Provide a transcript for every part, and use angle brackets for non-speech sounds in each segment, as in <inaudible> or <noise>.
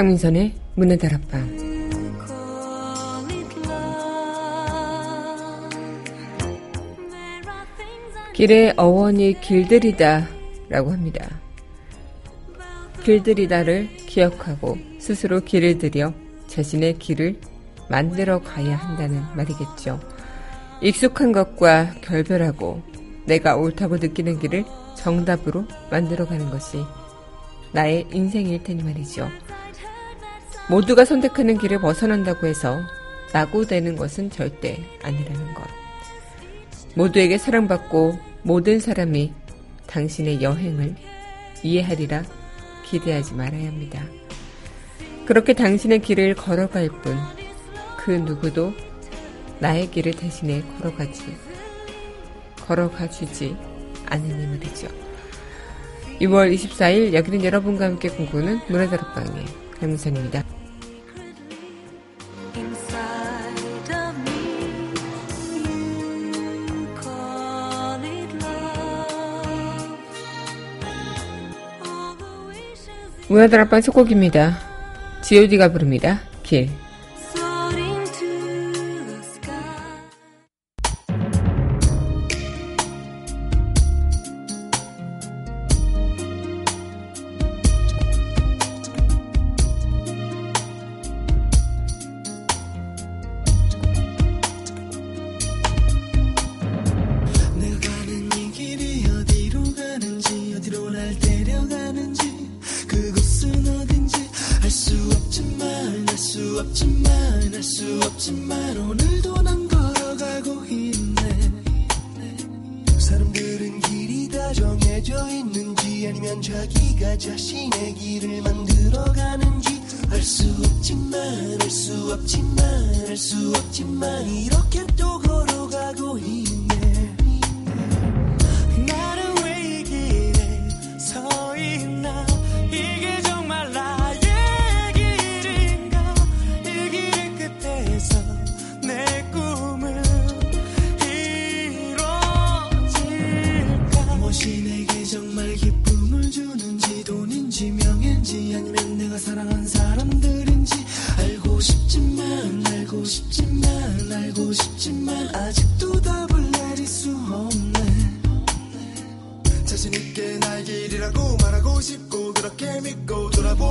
강민선의 문화 다락방 길의 어원이 길들이다 라고 합니다. 길들이다를 기억하고 스스로 길을 들여 자신의 길을 만들어 가야 한다는 말이겠죠. 익숙한 것과 결별하고 내가 옳다고 느끼는 길을 정답으로 만들어 가는 것이 나의 인생일 테니 말이죠. 모두가 선택하는 길을 벗어난다고 해서 낙오되는 것은 절대 아니라는 것. 모두에게 사랑받고 모든 사람이 당신의 여행을 이해하리라 기대하지 말아야 합니다. 그렇게 당신의 길을 걸어갈 뿐, 그 누구도 나의 길을 대신에 걸어가지, 걸어가 주지 않으니 말이죠. 2월 24일 여기는 여러분과 함께 꿈꾸는 문화다락방의 강민선입니다. 문화다락방 속곡입니다. god가 부릅니다. 길. 할수 없지만 할 수 없지만 할 수 없지만 오늘도 난 걸어가고 있네. 사람들은 길이 다 정해져 있는지 아니면 자기가 자신의 길을 만들어가는지 할 수 없지만 할 수 없지만 할 수 없지만 이렇게 또 걸어가고 있네.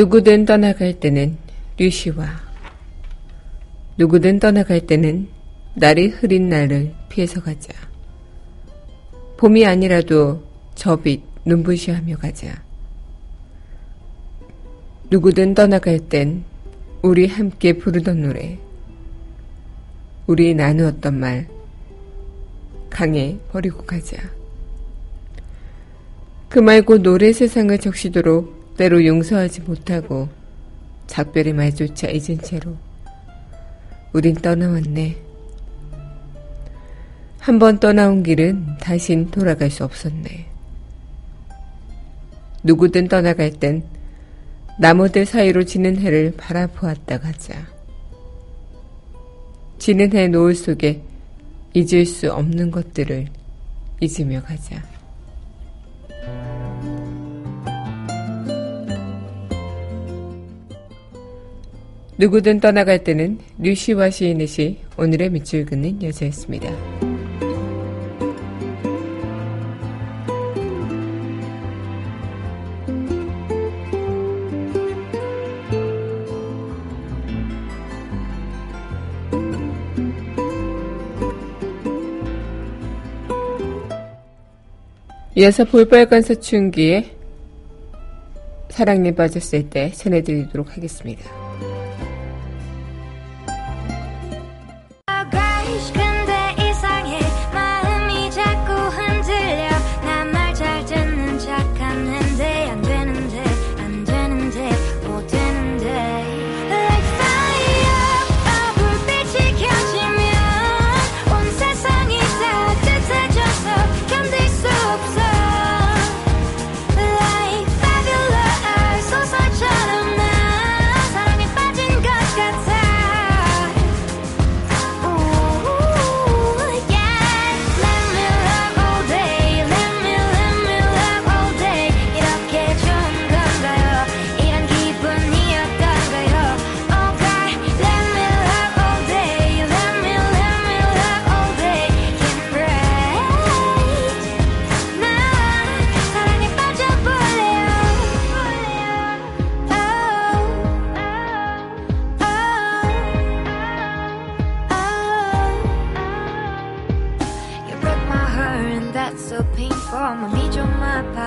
누구든 떠나갈 때는 류시와 누구든 떠나갈 때는 날이 흐린 날을 피해서 가자. 봄이 아니라도 저빛 눈부시하며 가자. 누구든 떠나갈 땐 우리 함께 부르던 노래, 우리 나누었던 말, 강에 버리고 가자. 그 말고 노래 세상을 적시도록 때로 용서하지 못하고 작별의 말조차 잊은 채로 우린 떠나왔네. 한 번 떠나온 길은 다신 돌아갈 수 없었네. 누구든 떠나갈 땐 나무들 사이로 지는 해를 바라보았다 가자. 지는 해 노을 속에 잊을 수 없는 것들을 잊으며 가자. 누구든 떠나갈 때는 류시와 시인의 시 오늘의 밑줄 긋는 여자였습니다. 이어서 볼빨간 사춘기에 사랑니 빠졌을 때 전해드리도록 하겠습니다.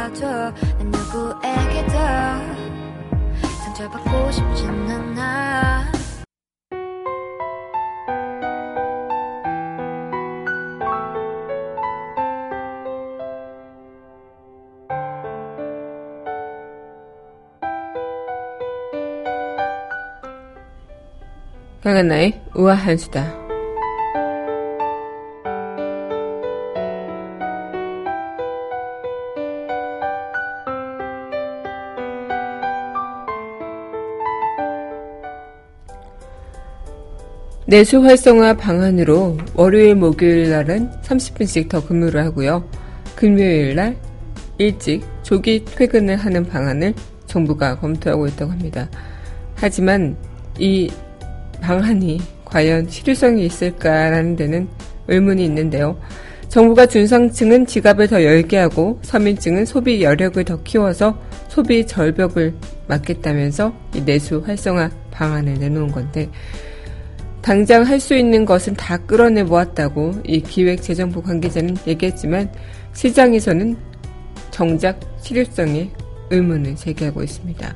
몰라도 난 누구에게도 상처받고 싶진 않아 강한나의 우아한 수다. 내수 활성화 방안으로 월요일, 목요일 날은 30분씩 더 근무를 하고요. 금요일 날 일찍 조기 퇴근을 하는 방안을 정부가 검토하고 있다고 합니다. 하지만 이 방안이 과연 실효성이 있을까라는 데는 의문이 있는데요. 정부가 중상층은 지갑을 더 열게 하고 서민층은 소비 여력을 더 키워서 소비 절벽을 막겠다면서 이 내수 활성화 방안을 내놓은 건데 당장 할 수 있는 것은 다 끌어내 모았다고 이 기획재정부 관계자는 얘기했지만 시장에서는 정작 실효성에 의문을 제기하고 있습니다.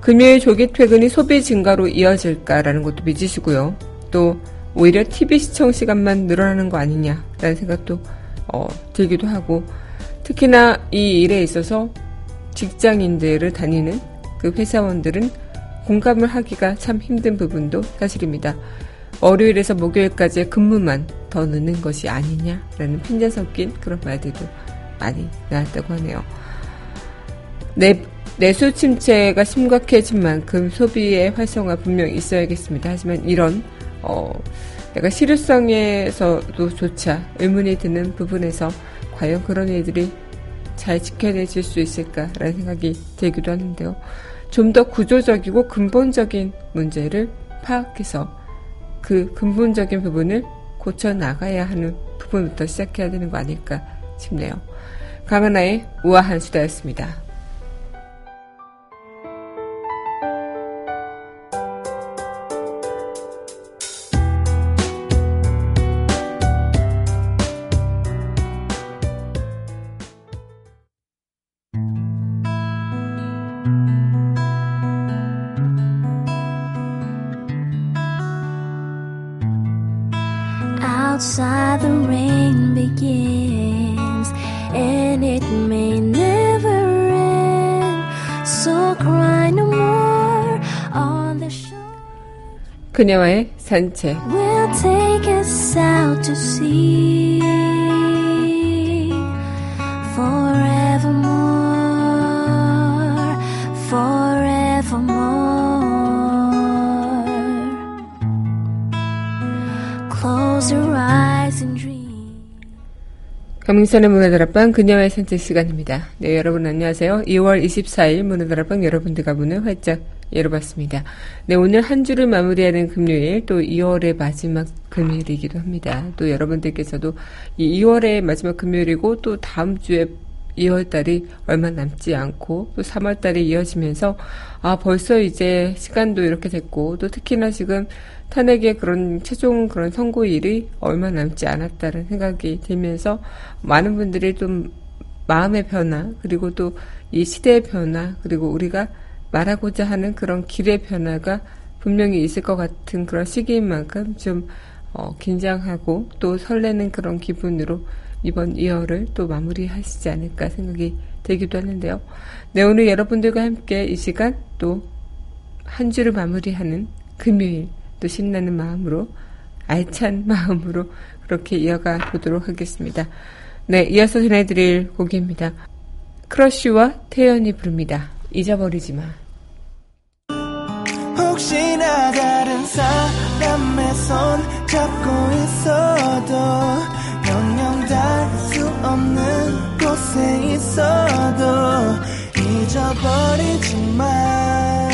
금요일 조기 퇴근이 소비 증가로 이어질까라는 것도 미지수고요. 또 오히려 TV 시청 시간만 늘어나는 거 아니냐라는 생각도 어, 들기도 하고 특히나 이 일에 있어서 직장인들을 다니는 그 회사원들은 공감을 하기가 참 힘든 부분도 사실입니다. 월요일에서 목요일까지의 근무만 더 늦는 것이 아니냐라는 편견 섞인 그런 말들도 많이 나왔다고 하네요. 내 내수 침체가 심각해진 만큼 소비의 활성화 분명히 있어야겠습니다. 하지만 이런 어, 내가 실효성에서도 조차 의문이 드는 부분에서 과연 그런 일들이 잘 지켜내질 수 있을까라는 생각이 들기도 하는데요. 좀 더 구조적이고 근본적인 문제를 파악해서 그 근본적인 부분을 고쳐 나가야 하는 부분부터 시작해야 되는 거 아닐까 싶네요. 강하나의 우아한 수다였습니다. 그녀와의 산책 We'll 강민선의 문화다락방 그녀의 산책 시간입니다. 네, 여러분 안녕하세요. 2월 24일 문화다락방 여러분들과 문을 활짝 열어봤습니다. 네, 오늘 한 주를 마무리하는 금요일 또 2월의 마지막 금요일이기도 합니다. 또 여러분들께서도 이 2월의 마지막 금요일이고 또 다음 주에 2월달이 얼마 남지 않고 또 3월달이 이어지면서 아 벌써 이제 시간도 이렇게 됐고 또 특히나 지금 탄핵의 그런 최종 그런 선고일이 얼마 남지 않았다는 생각이 들면서 많은 분들이 좀 마음의 변화 그리고 또 이 시대의 변화 그리고 우리가 말하고자 하는 그런 길의 변화가 분명히 있을 것 같은 그런 시기인 만큼 좀 어, 긴장하고 또 설레는 그런 기분으로 이번 2월을 또 마무리하시지 않을까 생각이 들기도 하는데요. 네, 오늘 여러분들과 함께 이 시간 또 한 주를 마무리하는 금요일 또 신나는 마음으로 알찬 <laughs> 마음으로 그렇게 이어가 보도록 하겠습니다. 네, 이어서 전해드릴 곡입니다. 크러쉬와 태연이 부릅니다. 잊어버리지 마. 혹시나 다른 사람의 손 잡고 있어도 영영 닿을 수 없는 곳에 있어도 잊어버리지 마.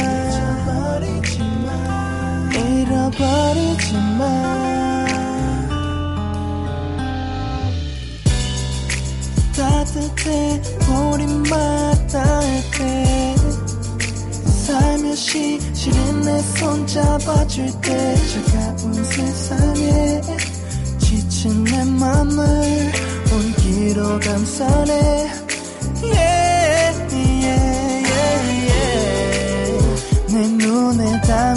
버리지 마 따뜻해 우리 마다 할 때 살며시 시린 내 손 잡아줄 때 차가운 세상에 지친 내 맘을 온기로 감싸네 yeah.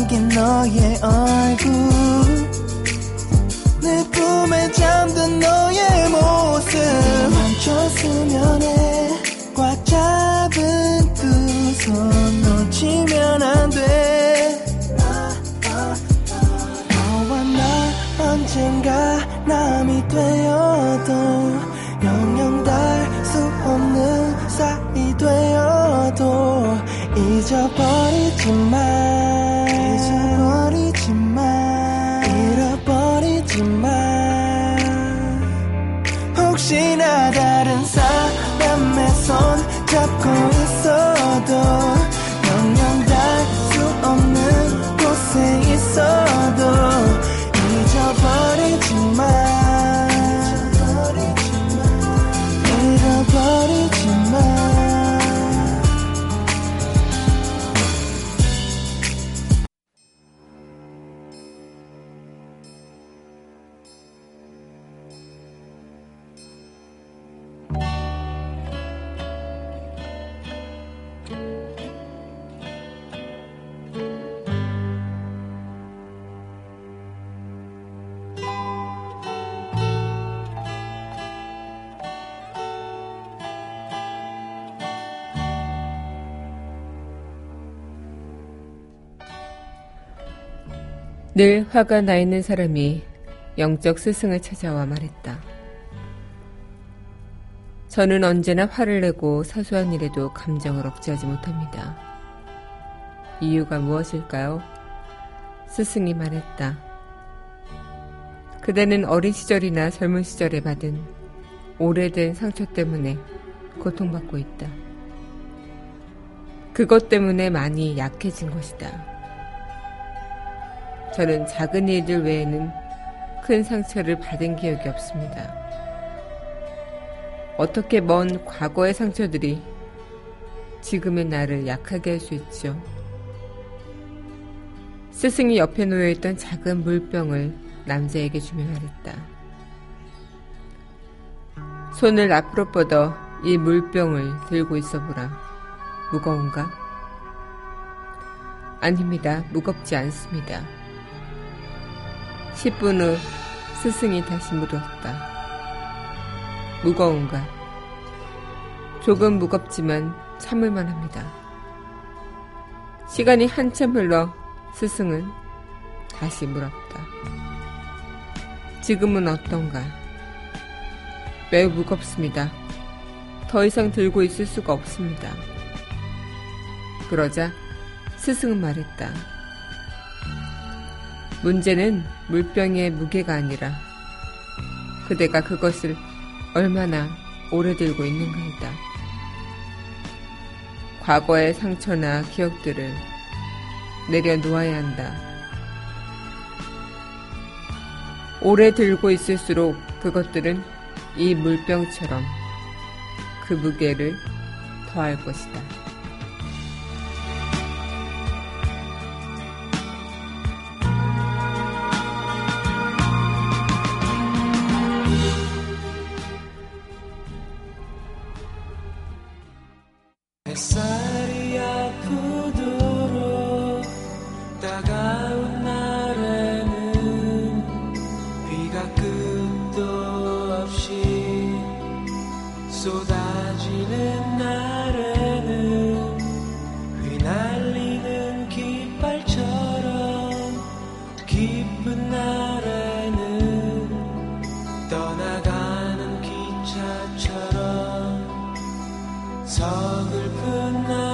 바뀐 너의 얼굴. 내 꿈에 잠든 너의 모습. 멈춰 수면에 꽉 잡은 두 손 놓치면 안돼. 너와 나 언젠가 남이 되어도 영영 달수 없는 사이 되어도 잊어버리지 마 늘 화가 나 있는 사람이 영적 스승을 찾아와 말했다. 저는 언제나 화를 내고 사소한 일에도 감정을 억제하지 못합니다. 이유가 무엇일까요? 스승이 말했다. 그대는 어린 시절이나 젊은 시절에 받은 오래된 상처 때문에 고통받고 있다. 그것 때문에 많이 약해진 것이다. 저는 작은 일들 외에는 큰 상처를 받은 기억이 없습니다. 어떻게 먼 과거의 상처들이 지금의 나를 약하게 할 수 있죠? 스승이 옆에 놓여있던 작은 물병을 남자에게 주며 말했다. 손을 앞으로 뻗어 이 물병을 들고 있어보라. 무거운가? 아닙니다. 무겁지 않습니다. 10분 후 스승이 다시 물었다. 무거운가? 조금 무겁지만 참을만 합니다. 시간이 한참 흘러 스승은 다시 물었다. 지금은 어떤가? 매우 무겁습니다. 더 이상 들고 있을 수가 없습니다. 그러자 스승은 말했다. 문제는 물병의 무게가 아니라 그대가 그것을 얼마나 오래 들고 있는가이다. 과거의 상처나 기억들을 내려놓아야 한다. 오래 들고 있을수록 그것들은 이 물병처럼 그 무게를 더할 것이다. 첩처럼 서글픈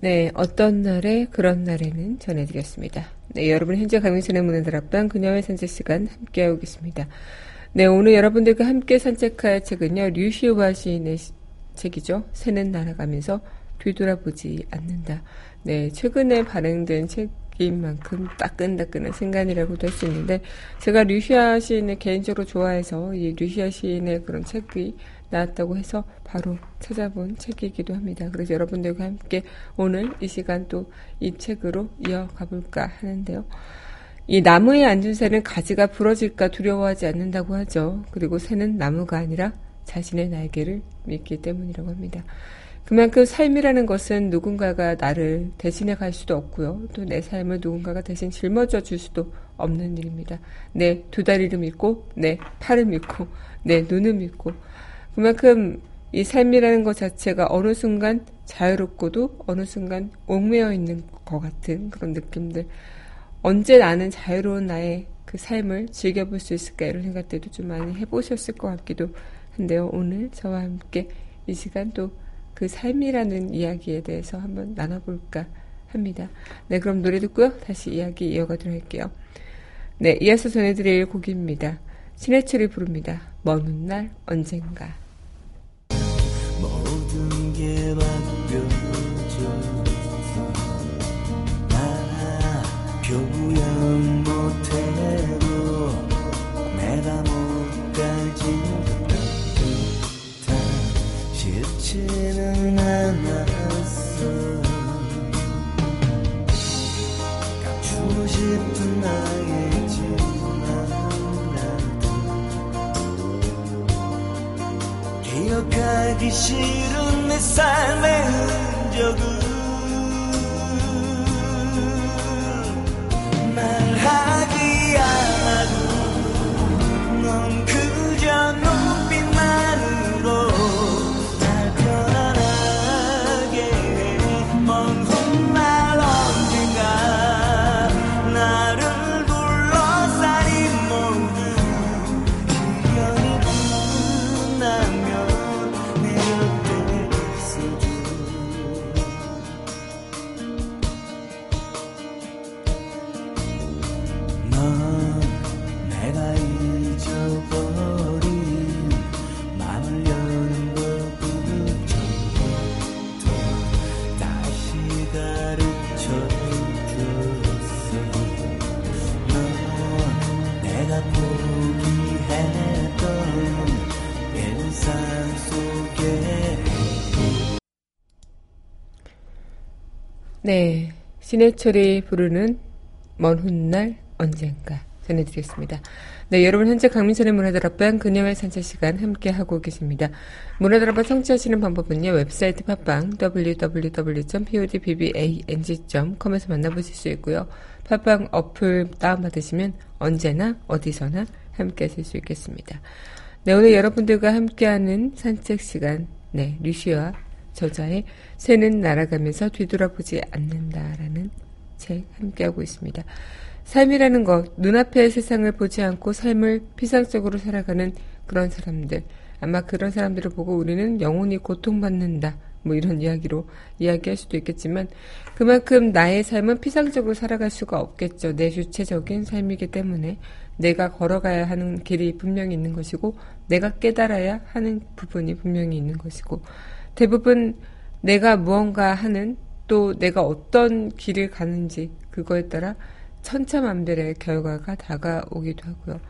네, 어떤 날에 그런 날에는 전해드렸습니다. 네, 여러분 현재 강민선의 문화들 앞방 그녀의 산책 시간 함께하고 계십니다. 네, 오늘 여러분들과 함께 산책할 책은요, 류시오바 시인의 시- 책이죠. 새는 날아가면서 뒤돌아보지 않는다. 네, 최근에 발행된 책 인 만큼 따끈따끈한 생간이라고도 할 수 있는데, 제가 류시아 시인을 개인적으로 좋아해서 이 류시아 시인의 그런 책이 나왔다고 해서 바로 찾아본 책이기도 합니다. 그래서 여러분들과 함께 오늘 이 시간 또 이 책으로 이어가 볼까 하는데요. 이 나무에 앉은 새는 가지가 부러질까 두려워하지 않는다고 하죠. 그리고 새는 나무가 아니라 자신의 날개를 믿기 때문이라고 합니다. 그만큼 삶이라는 것은 누군가가 나를 대신해 갈 수도 없고요. 또 내 삶을 누군가가 대신 짊어져 줄 수도 없는 일입니다. 내 두 다리를 믿고, 내 팔을 믿고, 내 눈을 믿고. 그만큼 이 삶이라는 것 자체가 어느 순간 자유롭고도 어느 순간 옥매어 있는 것 같은 그런 느낌들. 언제 나는 자유로운 나의 그 삶을 즐겨볼 수 있을까 이런 생각들도 좀 많이 해보셨을 것 같기도 한데요. 오늘 저와 함께 이 시간 또 그 삶이라는 이야기에 대해서 한번 나눠볼까 합니다. 네, 그럼 노래 듣고요. 다시 이야기 이어가도록 할게요. 네, 이어서 전해드릴 곡입니다. 신해철이 부릅니다. 먼 훗날 언젠가. 모든 게 바뀌어져 나 표현 기억하기 네, 신해철이 부르는 먼 훗날 언젠가 전해드리겠습니다. 네, 여러분 현재 강민선의 문화들 앞방 그녀의 산책 시간 함께 하고 계십니다. 문화들 앞방 청취하시는 방법은요. 웹사이트 팟빵 www.podbbang.com에서 만나보실 수 있고요. 팟빵 어플 다운받으시면 언제나 어디서나 함께 하실 수 있겠습니다. 네, 오늘 여러분들과 함께하는 산책 시간, 네, 류시와 저자의 새는 날아가면서 뒤돌아보지 않는다라는 책 함께하고 있습니다. 삶이라는 것, 눈앞의 세상을 보지 않고 삶을 피상적으로 살아가는 그런 사람들. 아마 그런 사람들을 보고 우리는 영혼이 고통받는다. 뭐 이런 이야기로 이야기할 수도 있겠지만 그만큼 나의 삶은 피상적으로 살아갈 수가 없겠죠. 내 주체적인 삶이기 때문에 내가 걸어가야 하는 길이 분명히 있는 것이고 내가 깨달아야 하는 부분이 분명히 있는 것이고 대부분 내가 무언가 하는 또 내가 어떤 길을 가는지 그거에 따라 천차만별의 결과가 다가오기도 하고요.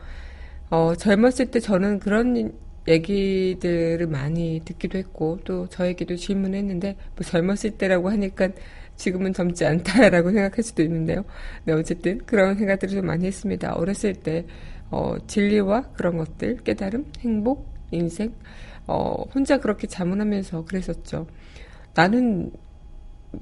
어, 젊었을 때 저는 그런 얘기들을 많이 듣기도 했고 또 저에게도 질문했는데 뭐 젊었을 때라고 하니까 지금은 젊지 않다라고 <laughs> 생각할 수도 있는데요. 네, 어쨌든 그런 생각들을 좀 많이 했습니다. 어렸을 때 어, 진리와 그런 것들, 깨달음, 행복, 인생, 어, 혼자 그렇게 자문하면서 그랬었죠. 나는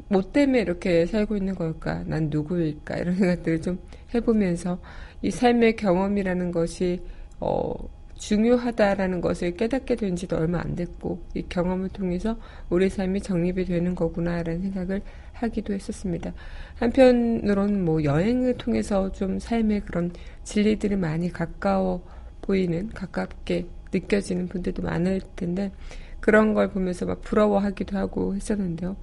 뭐 때문에 이렇게 살고 있는 걸까? 난 누구일까? 이런 <laughs> 생각들을 좀 해보면서 이 삶의 경험이라는 것이 어, 중요하다라는 것을 깨닫게 된 지도 얼마 안 됐고 이 경험을 통해서 우리 삶이 정립이 되는 거구나라는 생각을 하기도 했었습니다. 한편으로는 뭐 여행을 통해서 좀 삶의 그런 진리들이 많이 가까워 보이는 가깝게 느껴지는 분들도 많을 텐데 그런 걸 보면서 막 부러워하기도 하고 했었는데요.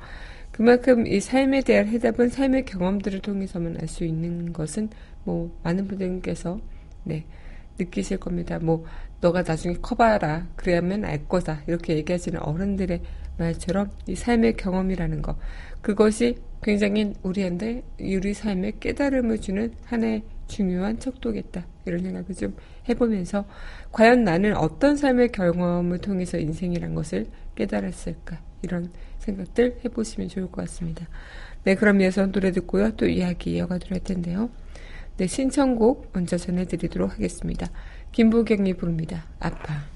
그만큼 이 삶에 대한 해답은 삶의 경험들을 통해서만 알 수 있는 것은 뭐 많은 분들께서 네 느끼실 겁니다. 뭐 너가 나중에 커봐라 그래야만 알 거다 이렇게 얘기하시는 어른들의 말처럼 이 삶의 경험이라는 거 그것이 굉장히 우리한테 우리 삶에 깨달음을 주는 하나의 중요한 척도겠다 이런 생각을 좀 해보면서 과연 나는 어떤 삶의 경험을 통해서 인생이란 것을 깨달았을까 이런 생각들 해보시면 좋을 것 같습니다. 네 그럼 이어서 노래 듣고요 또 이야기 이어가도록 할 텐데요. 네 신청곡 먼저 전해드리도록 하겠습니다. 김부경이 부릅니다. 아파.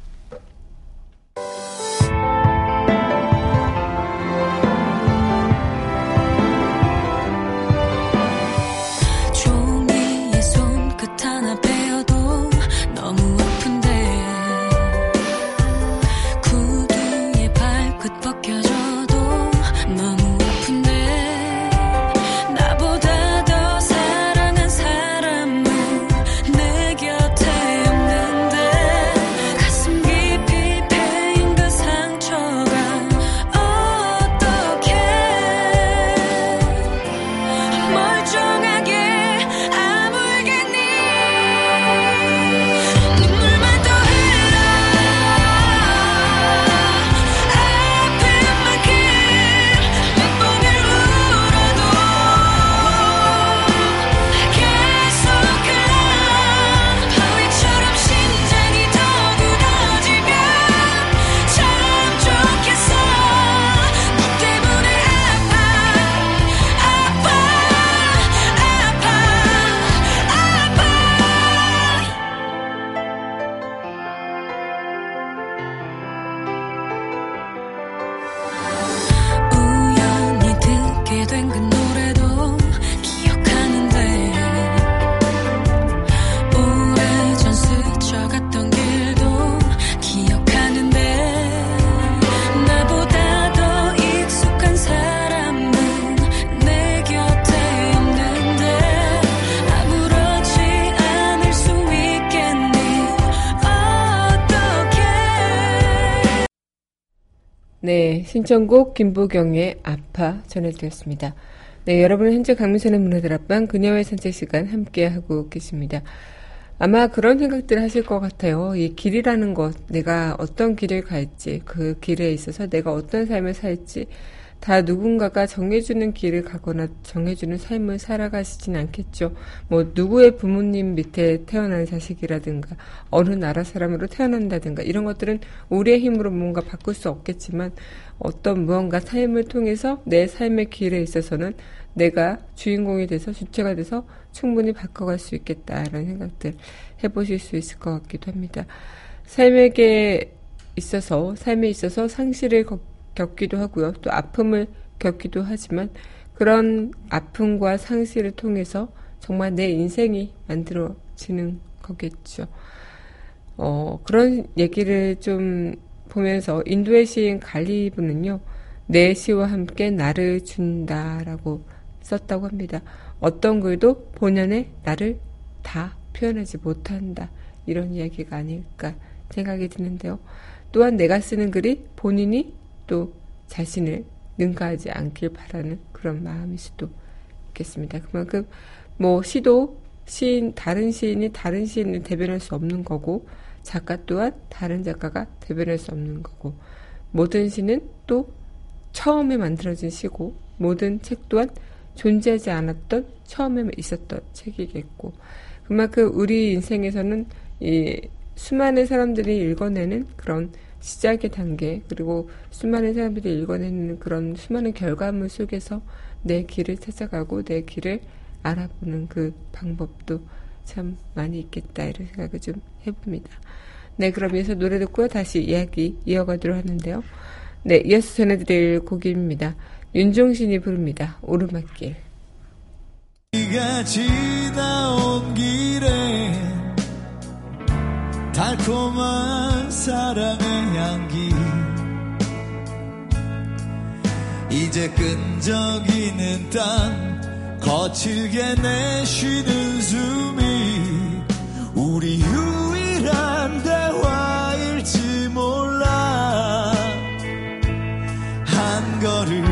신청곡 김보경의 아파 전해드렸습니다. 네, 여러분은 현재 강민선의 문화들 앞방 그녀의 산책 시간 함께 하고 계십니다. 아마 그런 생각들을 하실 것 같아요. 이 길이라는 것, 내가 어떤 길을 갈지, 그 길에 있어서 내가 어떤 삶을 살지, 다 누군가가 정해주는 길을 가거나 정해주는 삶을 살아가시진 않겠죠. 뭐, 누구의 부모님 밑에 태어난 자식이라든가, 어느 나라 사람으로 태어난다든가, 이런 것들은 우리의 힘으로 뭔가 바꿀 수 없겠지만, 어떤 무언가 삶을 통해서 내 삶의 길에 있어서는 내가 주인공이 돼서 주체가 돼서 충분히 바꿔갈 수 있겠다라는 생각들 해보실 수 있을 것 같기도 합니다. 삶에게 있어서 삶에 있어서 상실을 겪- 겪기도 하고요. 또 아픔을 겪기도 하지만 그런 아픔과 상실을 통해서 정말 내 인생이 만들어지는 거겠죠. 어, 그런 얘기를 좀 보면서 인도의 시인 갈리브는요, 내 시와 함께 나를 준다라고 썼다고 합니다. 어떤 글도 본연의 나를 다 표현하지 못한다. 이런 이야기가 아닐까 생각이 드는데요. 또한 내가 쓰는 글이 본인이 또 자신을 능가하지 않길 바라는 그런 마음일 수도 있겠습니다. 그만큼 뭐 시도 시인 다른 시인이 다른 시인을 대변할 수 없는 거고 작가 또한 다른 작가가 대변할 수 없는 거고 모든 시는 또 처음에 만들어진 시고 모든 책 또한 존재하지 않았던 처음에 있었던 책이겠고 그만큼 우리 인생에서는 이 수많은 사람들이 읽어내는 그런 시작의 단계 그리고 수많은 사람들이 읽어내는 그런 수많은 결과물 속에서 내 길을 찾아가고 내 길을 알아보는 그 방법도 참 많이 있겠다 이런 생각을 좀 해봅니다. 네 그럼 이어서 노래 듣고요 다시 이야기 이어가도록 하는데요. 네 이어서 전해드릴 곡입니다. 윤종신이 부릅니다. 오르막길. 달콤한 사랑의 향기. 이제 끈적이는 땅 거칠게 내쉬는 숨이 우리 유일한 대화일지 몰라. 한 걸음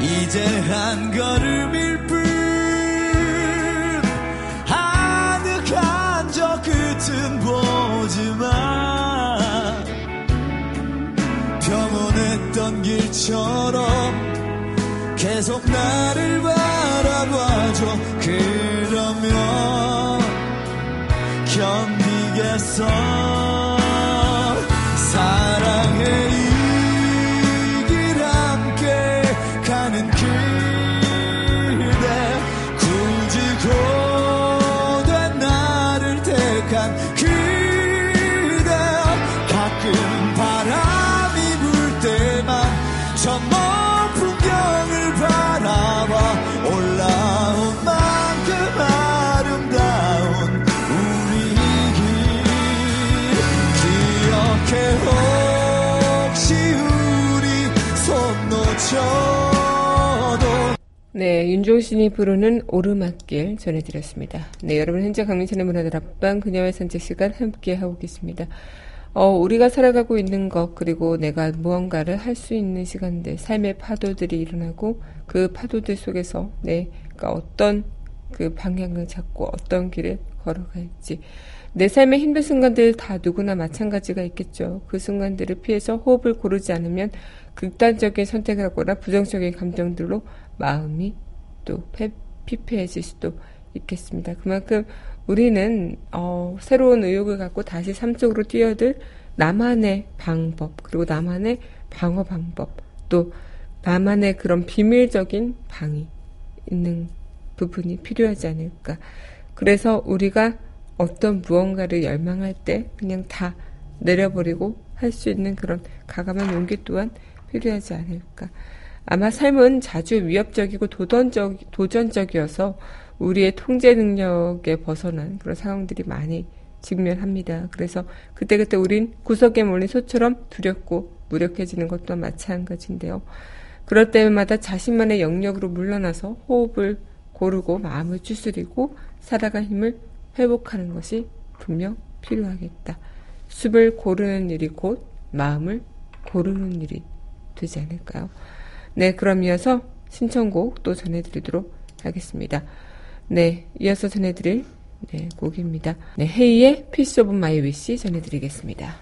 이제 한 걸음일 처럼 계속 나를 바라봐줘. 그러면 견디겠어 네, 윤종신이 부르는 오르막길 전해드렸습니다. 네, 여러분 현재 강민선의 문화들 앞방 그녀의 산책 시간 함께 하고 계십니다. 어, 우리가 살아가고 있는 것 그리고 내가 무언가를 할 수 있는 시간들, 삶의 파도들이 일어나고 그 파도들 속에서 내가 어떤 그 방향을 잡고 어떤 길을 걸어갈지 내 삶의 힘든 순간들 다 누구나 마찬가지가 있겠죠. 그 순간들을 피해서 호흡을 고르지 않으면 극단적인 선택을 하거나 부정적인 감정들로 마음이 또 패- 피폐해질 수도 있겠습니다. 그만큼 우리는 어, 새로운 의욕을 갖고 다시 삶 속으로 뛰어들 나만의 방법 그리고 나만의 방어 방법 또 나만의 그런 비밀적인 방이 있는 부분이 필요하지 않을까. 그래서 우리가 어떤 무언가를 열망할 때 그냥 다 내려버리고 할 수 있는 그런 가감한 용기 또한 필요하지 않을까. 아마 삶은 자주 위협적이고 도전적, 도전적이어서 우리의 통제 능력에 벗어난 그런 상황들이 많이 직면합니다. 그래서 그때그때 우린 구석에 몰린 소처럼 두렵고 무력해지는 것도 마찬가지인데요. 그럴 때마다 자신만의 영역으로 물러나서 호흡을 고르고 마음을 추스리고 살아갈 힘을 회복하는 것이 분명 필요하겠다. 숲을 고르는 일이 곧 마음을 고르는 일이 되지 않을까요? 네, 그럼 이어서 신청곡 또 전해드리도록 하겠습니다. 네, 이어서 전해드릴 네, 곡입니다. 네, 헤이의 Piece of My Wish 전해드리겠습니다.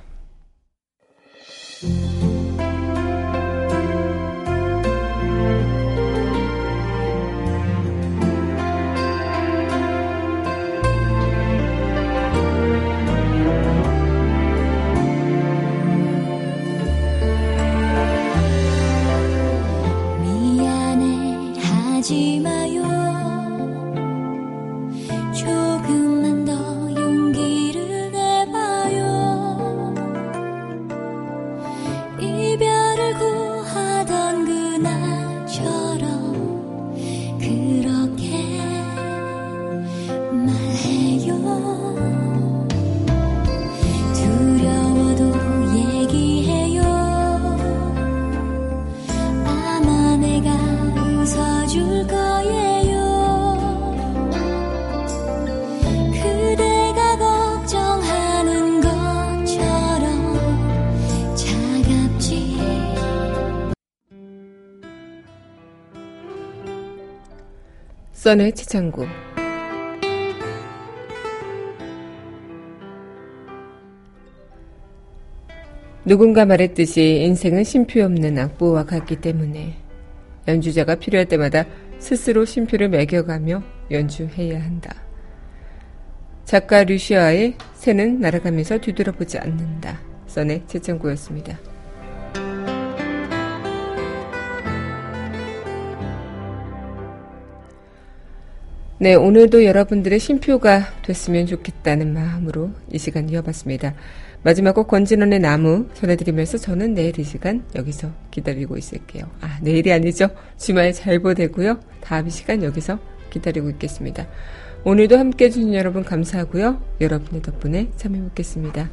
써의 치창구 누군가 말했듯이 인생은 쉼표 없는 악보와 같기 때문에 연주자가 필요할 때마다 스스로 쉼표를 매겨가며 연주해야 한다. 작가 류시아의 새는 날아가면서 뒤돌아보지 않는다. 써의 채창구였습니다. 네, 오늘도 여러분들의 쉼표가 됐으면 좋겠다는 마음으로 이 시간 이어봤습니다. 마지막 곡 권진원의 나무 전해드리면서 저는 내일 이 시간 여기서 기다리고 있을게요. 아, 내일이 아니죠. 주말 잘 보내고요. 다음 시간 여기서 기다리고 있겠습니다. 오늘도 함께 해주신 여러분 감사하고요. 여러분의 덕분에 참여해보겠습니다.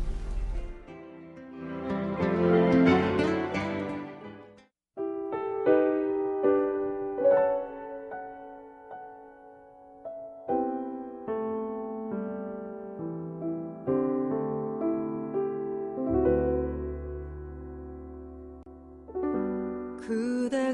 그대